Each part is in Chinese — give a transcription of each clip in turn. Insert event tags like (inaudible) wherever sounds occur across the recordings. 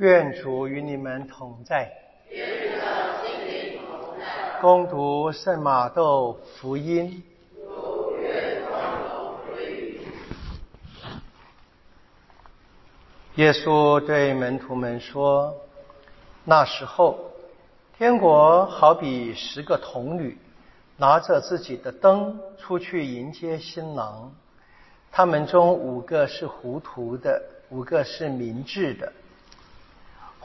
愿主与你们同在。恭读圣马窦福音。耶稣对门徒们说：“那时候，天国好比十个童女，拿着自己的灯出去迎接新郎。他们中五个是糊涂的，五个是明智的。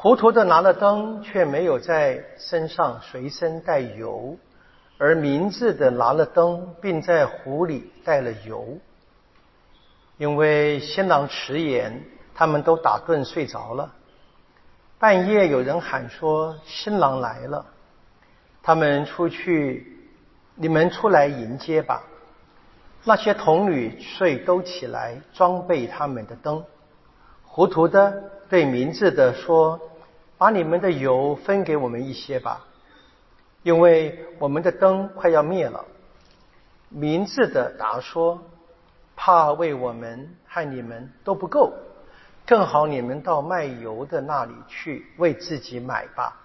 糊涂的拿了灯，却没有在身上随身带油；而明智的拿了灯，并在壶里带了油。因为新郎迟延。”他们都打盹睡着了。半夜有人喊说：“新郎来了。”他们出去，你们出来迎接吧。那些童女睡都起来，装备他们的灯。糊涂的对明智的说：“把你们的油分给我们一些吧，因为我们的灯快要灭了。”明智的答说：“怕为我们和你们都不够。”正好你们到卖油的那里去为自己买吧。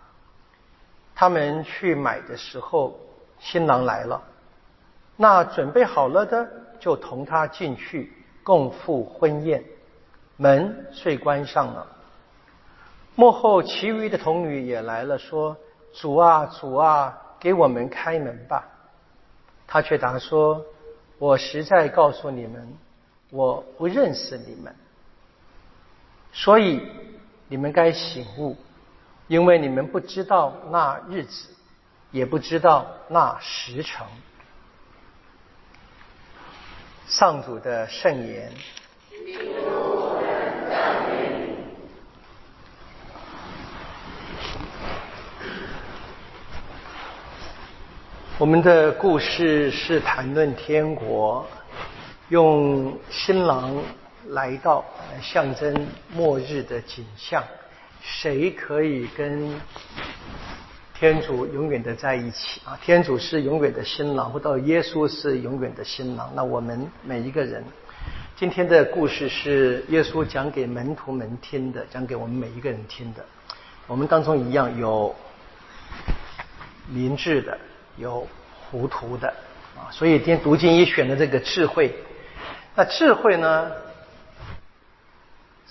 他们去买的时候，新郎来了，那准备好了的就同他进去共赴婚宴，门遂关上了。幕后其余的童女也来了，说：“主啊，主啊，给我们开门吧。”他却答说：“我实在告诉你们，我不认识你们。”所以你们该醒悟，因为你们不知道那日子，也不知道那时辰。上主的圣言。我们的故事是谈论天国，用新郎。来到象征末日的景象，谁可以跟天主永远的在一起啊？天主是永远的新郎，或到耶稣是永远的新郎。那我们每一个人，今天的故事是耶稣讲给门徒们听的，讲给我们每一个人听的。我们当中一样有明智的，有糊涂的啊。所以今天读经一选的这个智慧，那智慧呢？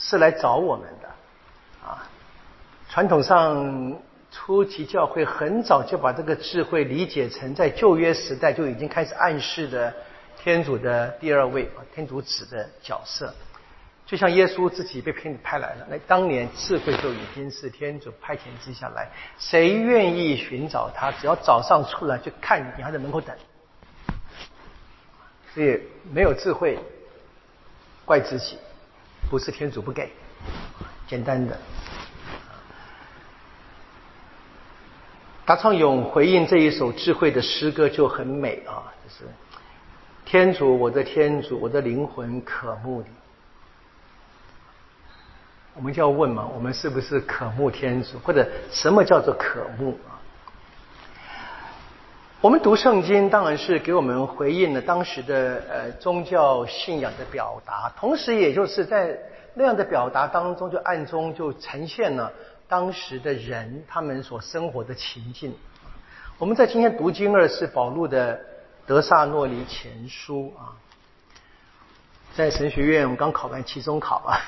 是来找我们的，啊，传统上初期教会很早就把这个智慧理解成在旧约时代就已经开始暗示的天主的第二位，天主子的角色，就像耶稣自己被天主派来了，那当年智慧就已经是天主派遣之下来，谁愿意寻找他，只要早上出来就看你还在门口等，所以没有智慧，怪自己。不是天主不给，简单的。达昌勇回应这一首智慧的诗歌就很美啊，就是天主，我的天主，我的灵魂渴慕你。我们就要问嘛，我们是不是渴慕天主，或者什么叫做渴慕啊？我们读圣经当然是给我们回应了当时的呃宗教信仰的表达，同时也就是在那样的表达当中，就暗中就呈现了当时的人他们所生活的情境。我们在今天读经二是保禄的《德萨诺尼前书》啊，在神学院我们刚考完期中考啊，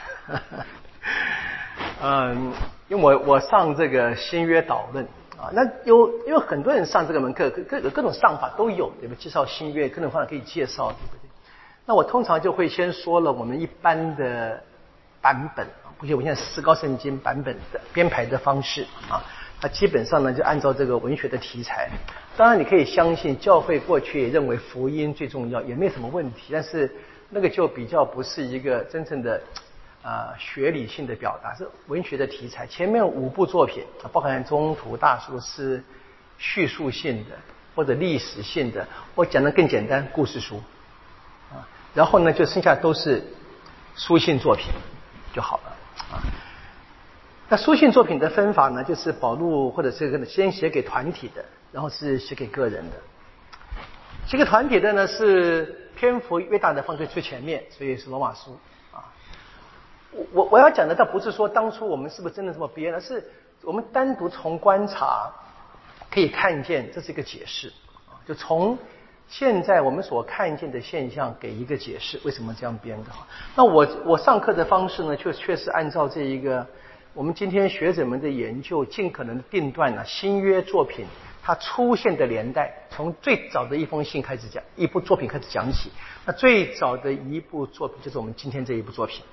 (laughs) 嗯，因为我我上这个新约导论。啊，那有因为很多人上这个门课，各各各种上法都有，对不对？介绍新约，各种方法可以介绍，对不对？那我通常就会先说了我们一般的版本，不且我现在四高圣经版本的编排的方式啊，那基本上呢就按照这个文学的题材。当然你可以相信教会过去也认为福音最重要，也没有什么问题，但是那个就比较不是一个真正的。啊，学理性的表达是文学的题材。前面五部作品，包含中途大书是叙述性的或者历史性的，我讲的更简单，故事书啊。然后呢，就剩下都是书信作品就好了啊。那书信作品的分法呢，就是保录或者是先写给团体的，然后是写给个人的。写给团体的呢，是篇幅越大的放在最前面，所以是罗马书。我我要讲的倒不是说当初我们是不是真的这么编，而是我们单独从观察可以看见这是一个解释，就从现在我们所看见的现象给一个解释，为什么这样编的？那我我上课的方式呢，就确实按照这一个我们今天学者们的研究，尽可能定断了新约作品它出现的年代，从最早的一封信开始讲，一部作品开始讲起。那最早的一部作品就是我们今天这一部作品。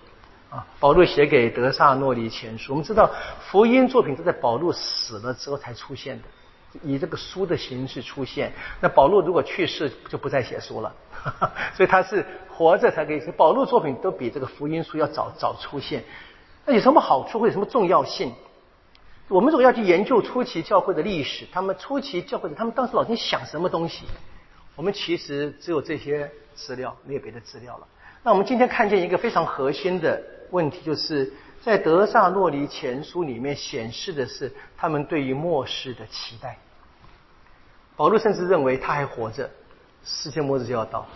啊，保罗写给德萨诺里前书，我们知道福音作品都在保罗死了之后才出现的，以这个书的形式出现。那保罗如果去世，就不再写书了，哈 (laughs) 哈所以他是活着才可以写。保罗作品都比这个福音书要早早出现。那有什么好处或有什么重要性？我们如果要去研究初期教会的历史，他们初期教会的他们当时老天想什么东西，我们其实只有这些资料，没有别的资料了。那我们今天看见一个非常核心的。问题就是在德萨洛尼前书里面显示的是他们对于末世的期待。保罗甚至认为他还活着，世界末日就要到。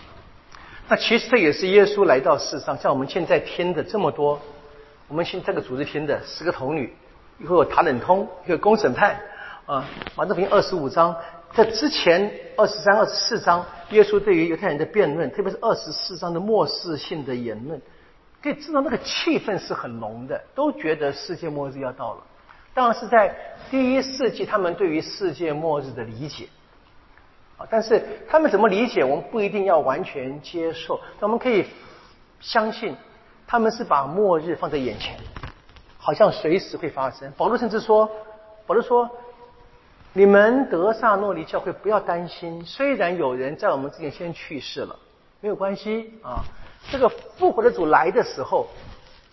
那其实这也是耶稣来到世上，像我们现在听的这么多，我们现这个组织听的十个童女，一会有塔冷通，一个公审判啊，马太福音二十五章，在之前二十三、二十四章，耶稣对于犹太人的辩论，特别是二十四章的末世性的言论。可以知道那个气氛是很浓的，都觉得世界末日要到了。当然是在第一世纪，他们对于世界末日的理解啊，但是他们怎么理解，我们不一定要完全接受。我们可以相信，他们是把末日放在眼前，好像随时会发生。保罗甚至说：“保罗说，你们德萨诺尼教会不要担心，虽然有人在我们之前先去世了，没有关系啊。”这个复活的主来的时候，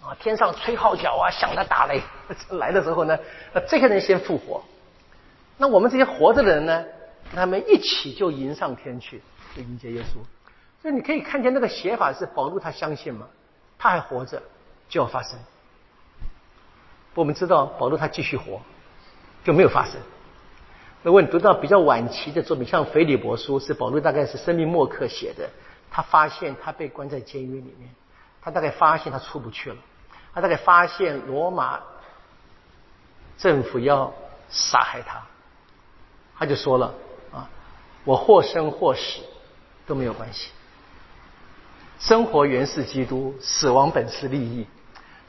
啊，天上吹号角啊，响的打雷 (laughs) 来的时候呢，这些人先复活，那我们这些活着的人呢，他们一起就迎上天去，就迎接耶稣。所以你可以看见那个写法是保罗他相信吗？他还活着就要发生。我们知道保罗他继续活就没有发生。如果你读到比较晚期的作品，像腓立伯书，是保罗大概是生命末刻写的。他发现他被关在监狱里面，他大概发现他出不去了，他大概发现罗马政府要杀害他，他就说了啊，我或生或死都没有关系，生活原是基督，死亡本是利益，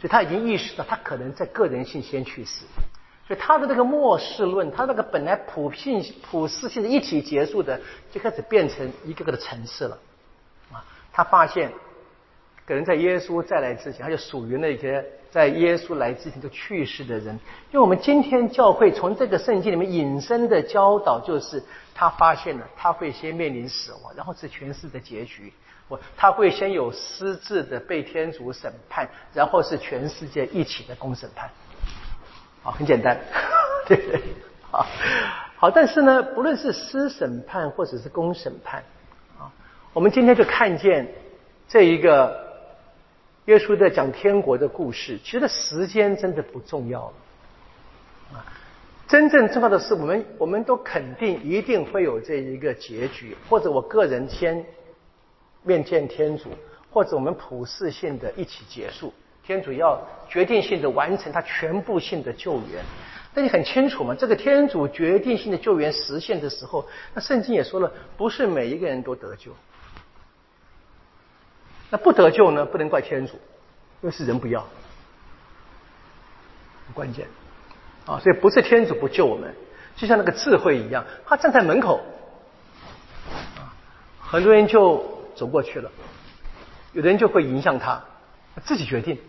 所以他已经意识到他可能在个人性先去世，所以他的那个末世论，他那个本来普性普世性的一体结束的，就开始变成一个个的层次了。他发现，可能在耶稣再来之前，他就属于那些在耶稣来之前就去世的人。因为我们今天教会从这个圣经里面引申的教导，就是他发现了他会先面临死亡，然后是全世的结局。我他会先有私自的被天主审判，然后是全世界一起的公审判。好，很简单，(laughs) 对不对？好，好，但是呢，不论是私审判或者是公审判。我们今天就看见这一个耶稣在讲天国的故事，其实时间真的不重要了啊！真正重要的是，我们我们都肯定一定会有这一个结局，或者我个人先面见天主，或者我们普世性的一起结束，天主要决定性的完成他全部性的救援。那你很清楚嘛？这个天主决定性的救援实现的时候，那圣经也说了，不是每一个人都得救。那不得救呢？不能怪天主，因为是人不要，很关键啊！所以不是天主不救我们，就像那个智慧一样，他站在门口啊，很多人就走过去了，有的人就会影响他，自己决定。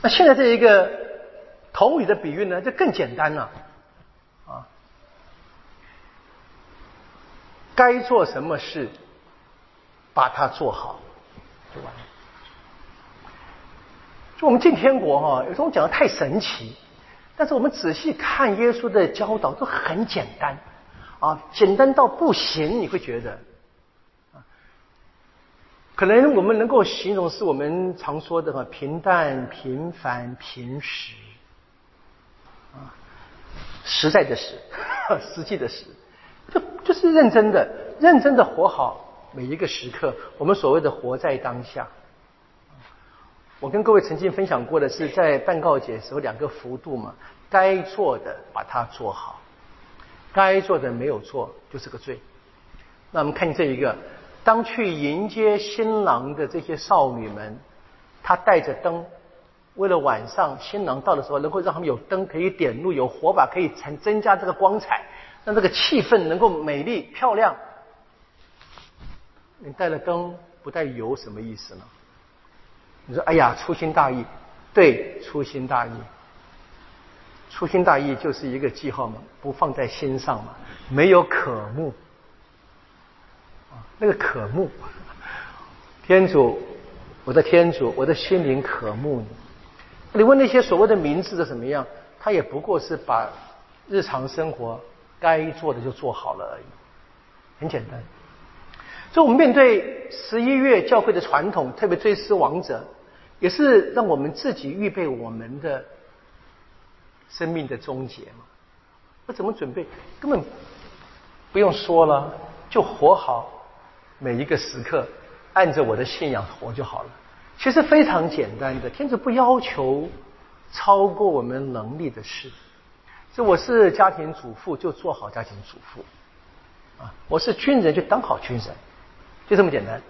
那现在这一个童女的比喻呢，就更简单了啊，该做什么事，把它做好。就完了。我们进天国哈，有时候讲的太神奇，但是我们仔细看耶稣的教导都很简单啊，简单到不行，你会觉得，可能我们能够形容是我们常说的哈，平淡、平凡、平实啊，实在的实，(laughs) 实际的实，就就是认真的、认真的活好。每一个时刻，我们所谓的活在当下，我跟各位曾经分享过的是，在办告解时候两个幅度嘛，该做的把它做好，该做的没有做就是个罪。那我们看这一个，当去迎接新郎的这些少女们，她带着灯，为了晚上新郎到的时候能够让他们有灯可以点路，有火把可以增增加这个光彩，让这个气氛能够美丽漂亮。你带了灯不带油什么意思呢？你说：“哎呀，粗心大意。”对，粗心大意。粗心大意就是一个记号嘛，不放在心上嘛，没有渴慕。那个渴慕，天主，我的天主，我的心灵渴慕你。你问那些所谓的名字的怎么样？他也不过是把日常生活该做的就做好了而已，很简单。所以，我们面对十一月教会的传统，特别追思亡者，也是让我们自己预备我们的生命的终结嘛。我怎么准备？根本不用说了，就活好每一个时刻，按着我的信仰活就好了。其实非常简单的，天主不要求超过我们能力的事。就我是家庭主妇，就做好家庭主妇；啊，我是军人，就当好军人。就这么简单，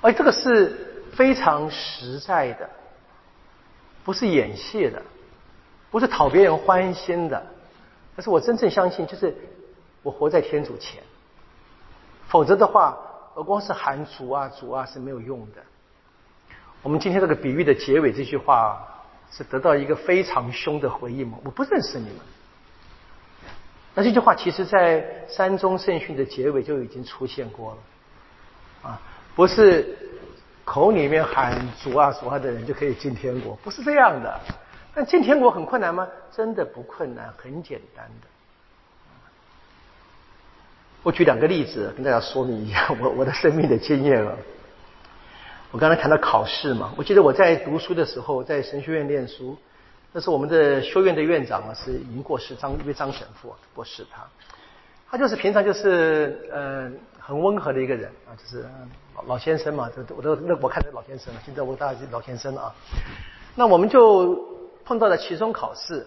而这个是非常实在的，不是演戏的，不是讨别人欢心的，但是我真正相信，就是我活在天主前，否则的话，我光是喊主啊主啊是没有用的。我们今天这个比喻的结尾这句话，是得到一个非常凶的回应吗？我不认识你们。那这句话其实，在三中圣训的结尾就已经出现过了。啊，不是口里面喊主啊主啊的人就可以进天国，不是这样的。但进天国很困难吗？真的不困难，很简单的。我举两个例子跟大家说明一下我我的生命的经验啊。我刚才谈到考试嘛，我记得我在读书的时候，在神学院念书，那是我们的修院的院长啊，是已经过世张因为张神父过世他，他就是平常就是嗯。很温和的一个人啊，就是老先生嘛，这我都那我看是老先生了，现在我大概是老先生了啊。那我们就碰到了期中考试，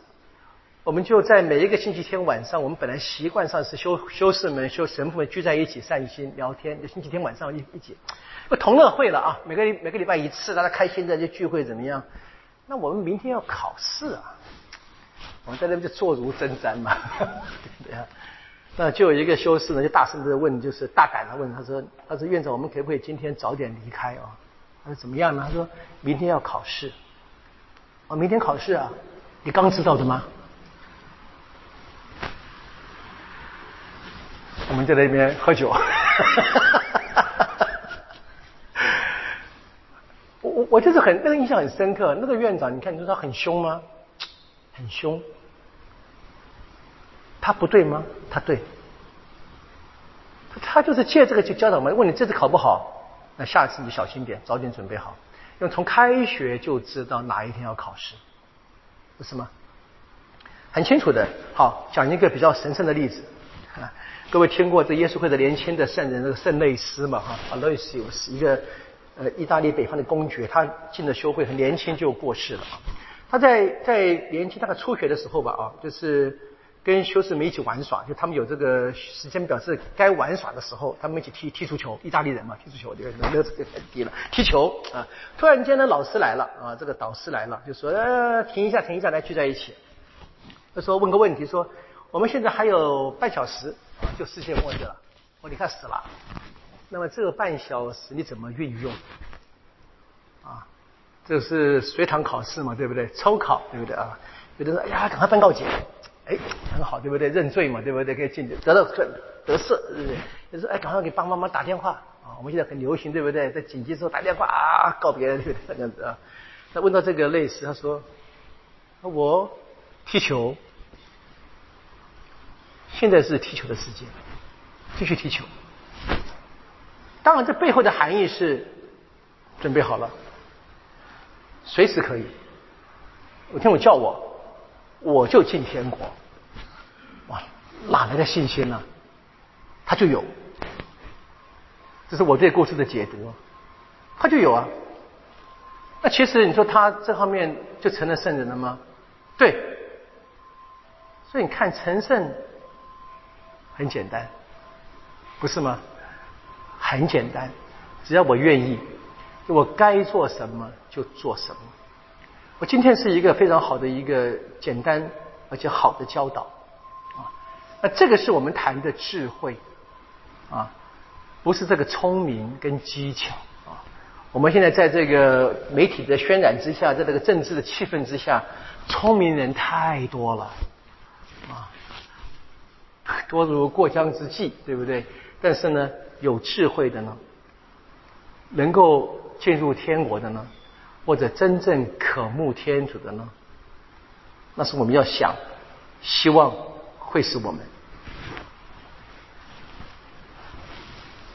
我们就在每一个星期天晚上，我们本来习惯上是修修士们、修神父们聚在一起散心聊天，就星期天晚上一一起，不同乐会了啊，每个每个礼拜一次，大家开心的就聚会怎么样？那我们明天要考试啊，我们在那边就坐如针毡嘛，(laughs) 对呀。那就有一个修士呢，就大声的问，就是大胆的问，他说：“他说院长，我们可不可以今天早点离开啊？”他说：“怎么样呢？”他说明天要考试。哦，明天考试啊？你刚知道的吗？我们在那边喝酒。(laughs) 我我我就是很那个印象很深刻。那个院长，你看你说他很凶吗？很凶。他不对吗？他对，他就是借这个去教导我们。问你这次考不好，那下次你小心点，早点准备好。因为从开学就知道哪一天要考试，不是吗？很清楚的。好，讲一个比较神圣的例子。(laughs) 各位听过这耶稣会的年轻的圣人那个圣内斯嘛？哈，阿内斯是一个呃意大利北方的公爵，他进了修会很年轻就过世了。他在在年轻大概初学的时候吧，啊，就是。跟修士们一起玩耍，就他们有这个时间表，是该玩耍的时候，他们一起踢踢足球。意大利人嘛，踢足球，这个那这个太低了。踢球啊！突然间呢，老师来了啊，这个导师来了，就说：“呃，停一下，停一下，来聚在一起。”他说：“问个问题，说我们现在还有半小时就世界末日了，我你看死了。那么这个半小时你怎么运用？啊，这是随堂考试嘛，对不对？抽考，对不对啊？有的人哎呀，赶快办告解。”哎，很好，对不对？认罪嘛，对不对？可以进得到得得赦，对不对？就是哎，赶快给爸爸妈妈打电话啊！我们现在很流行，对不对？在紧急时候打电话啊，告别，对不对？这样子啊。他问到这个类似，他说：“我踢球，现在是踢球的时间，继续踢球。当然，这背后的含义是准备好了，随时可以。有天我叫我。”我就进天国，哇，哪来的信心呢？他就有，这是我对故事的解读，他就有啊。那其实你说他这方面就成了圣人了吗？对。所以你看成圣很简单，不是吗？很简单，只要我愿意，我该做什么就做什么。我今天是一个非常好的一个简单而且好的教导啊。那这个是我们谈的智慧啊，不是这个聪明跟技巧。啊我们现在在这个媒体的渲染之下，在这个政治的气氛之下，聪明人太多了，啊，多如过江之鲫，对不对？但是呢，有智慧的呢，能够进入天国的呢，或者真正渴慕天主的呢，那是我们要想，希望会是我们。